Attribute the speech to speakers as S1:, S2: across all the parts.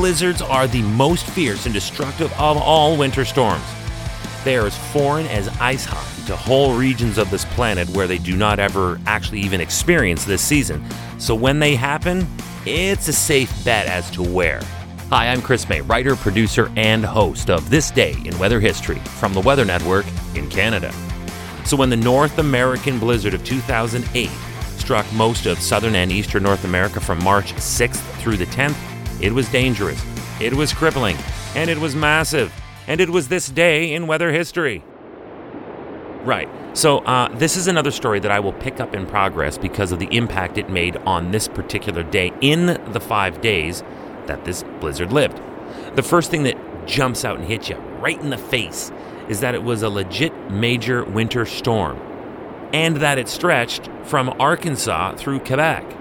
S1: blizzards are the most fierce and destructive of all winter storms. They are as foreign as ice hockey to whole regions of this planet where they do not ever actually even experience this season. So when they happen, it's a safe bet as to where. Hi, I'm Chris Mei, writer, producer, and host of This Day in Weather History from the Weather Network in Canada. So when the North American blizzard of 2008 struck most of southern and eastern North America from March 6th through the 10th, it was dangerous, it was crippling, and it was massive and it was this day in weather history. Right. So, uh, this is another story that I will pick up in progress because of the impact it made on this particular day in the five days that this blizzard lived. The first thing that jumps out and hits you right in the face is that it was a legit major winter storm and that it stretched from Arkansas through Quebec.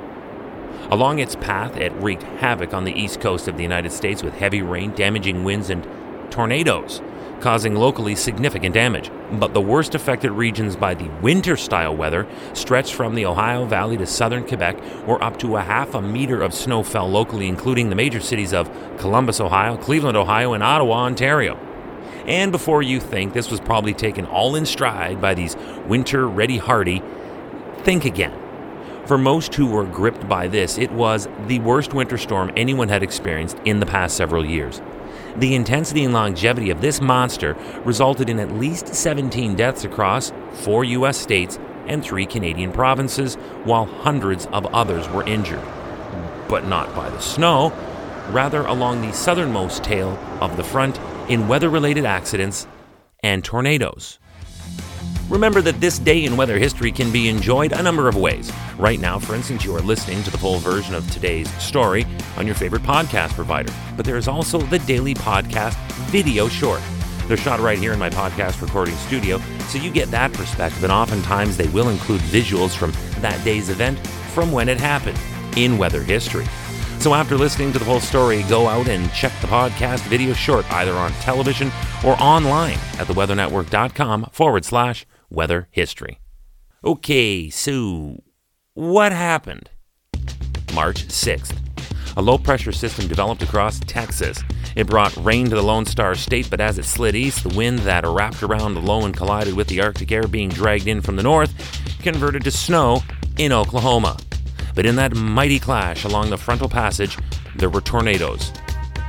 S1: Along its path, it wreaked havoc on the east coast of the United States with heavy rain, damaging winds, and tornadoes, causing locally significant damage. But the worst affected regions by the winter style weather stretched from the Ohio Valley to southern Quebec, where up to a half a meter of snow fell locally, including the major cities of Columbus, Ohio, Cleveland, Ohio, and Ottawa, Ontario. And before you think this was probably taken all in stride by these winter ready hardy, think again. For most who were gripped by this, it was the worst winter storm anyone had experienced in the past several years. The intensity and longevity of this monster resulted in at least 17 deaths across four U.S. states and three Canadian provinces, while hundreds of others were injured. But not by the snow, rather along the southernmost tail of the front in weather related accidents and tornadoes. Remember that this day in weather history can be enjoyed a number of ways. Right now, for instance, you are listening to the full version of today's story on your favorite podcast provider. But there is also the daily podcast video short. They're shot right here in my podcast recording studio, so you get that perspective, and oftentimes they will include visuals from that day's event from when it happened in weather history. So after listening to the full story, go out and check the podcast video short either on television or online at theweathernetwork.com forward slash weather history. Okay, so what happened? March 6th. A low pressure system developed across Texas. It brought rain to the Lone Star State, but as it slid east, the wind that wrapped around the low and collided with the Arctic air being dragged in from the north converted to snow in Oklahoma. But in that mighty clash along the frontal passage, there were tornadoes.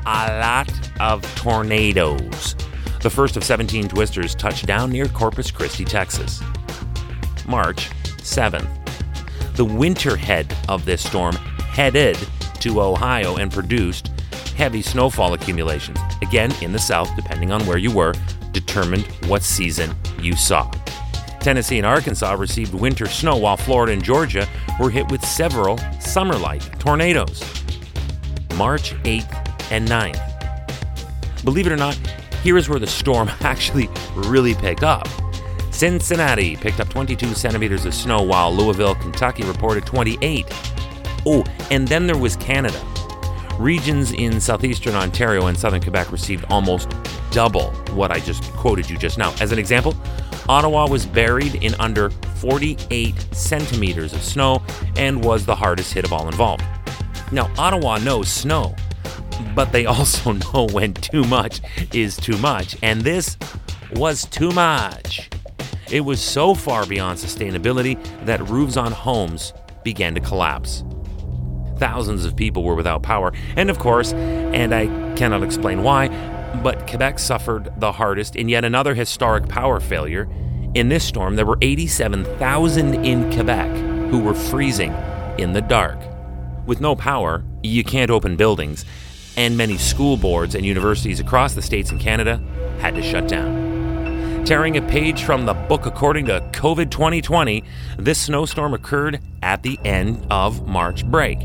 S1: A lot of tornadoes. The first of 17 twisters touched down near Corpus Christi, Texas. March 7th. The winter head of this storm headed to Ohio and produced heavy snowfall accumulations. Again, in the south, depending on where you were, determined what season you saw. Tennessee and Arkansas received winter snow, while Florida and Georgia were hit with several summer like tornadoes. March 8th and 9th. Believe it or not, here is where the storm actually really picked up. Cincinnati picked up 22 centimeters of snow, while Louisville, Kentucky reported 28. Oh, and then there was Canada. Regions in southeastern Ontario and southern Quebec received almost double what I just quoted you just now. As an example, Ottawa was buried in under 48 centimeters of snow and was the hardest hit of all involved. Now, Ottawa knows snow, but they also know when too much is too much, and this was too much. It was so far beyond sustainability that roofs on homes began to collapse. Thousands of people were without power, and of course, and I cannot explain why, but Quebec suffered the hardest in yet another historic power failure. In this storm, there were 87,000 in Quebec who were freezing in the dark. With no power, you can't open buildings, and many school boards and universities across the states and Canada had to shut down. Tearing a page from the book according to COVID 2020, this snowstorm occurred at the end of March break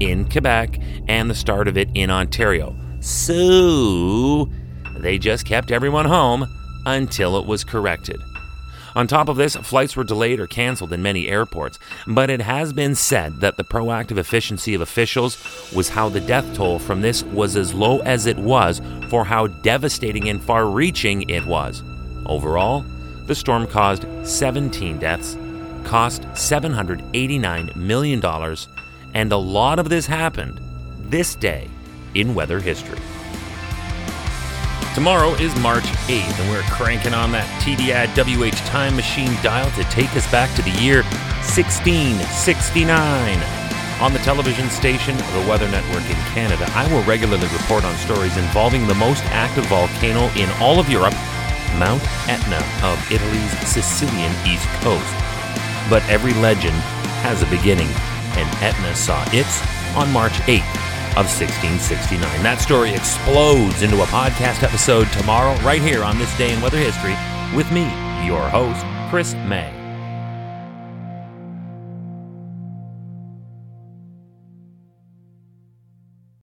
S1: in Quebec and the start of it in Ontario. So they just kept everyone home until it was corrected. On top of this, flights were delayed or canceled in many airports, but it has been said that the proactive efficiency of officials was how the death toll from this was as low as it was for how devastating and far reaching it was. Overall, the storm caused 17 deaths, cost $789 million, and a lot of this happened this day in weather history. Tomorrow is March 8th, and we're cranking on that TDI WH time machine dial to take us back to the year 1669. On the television station, the Weather Network in Canada, I will regularly report on stories involving the most active volcano in all of Europe, Mount Etna of Italy's Sicilian east coast. But every legend has a beginning, and Etna saw its on March 8th of 1669. That story explodes into a podcast episode tomorrow, right here on This Day in Weather History, with me, your host, Chris Mei.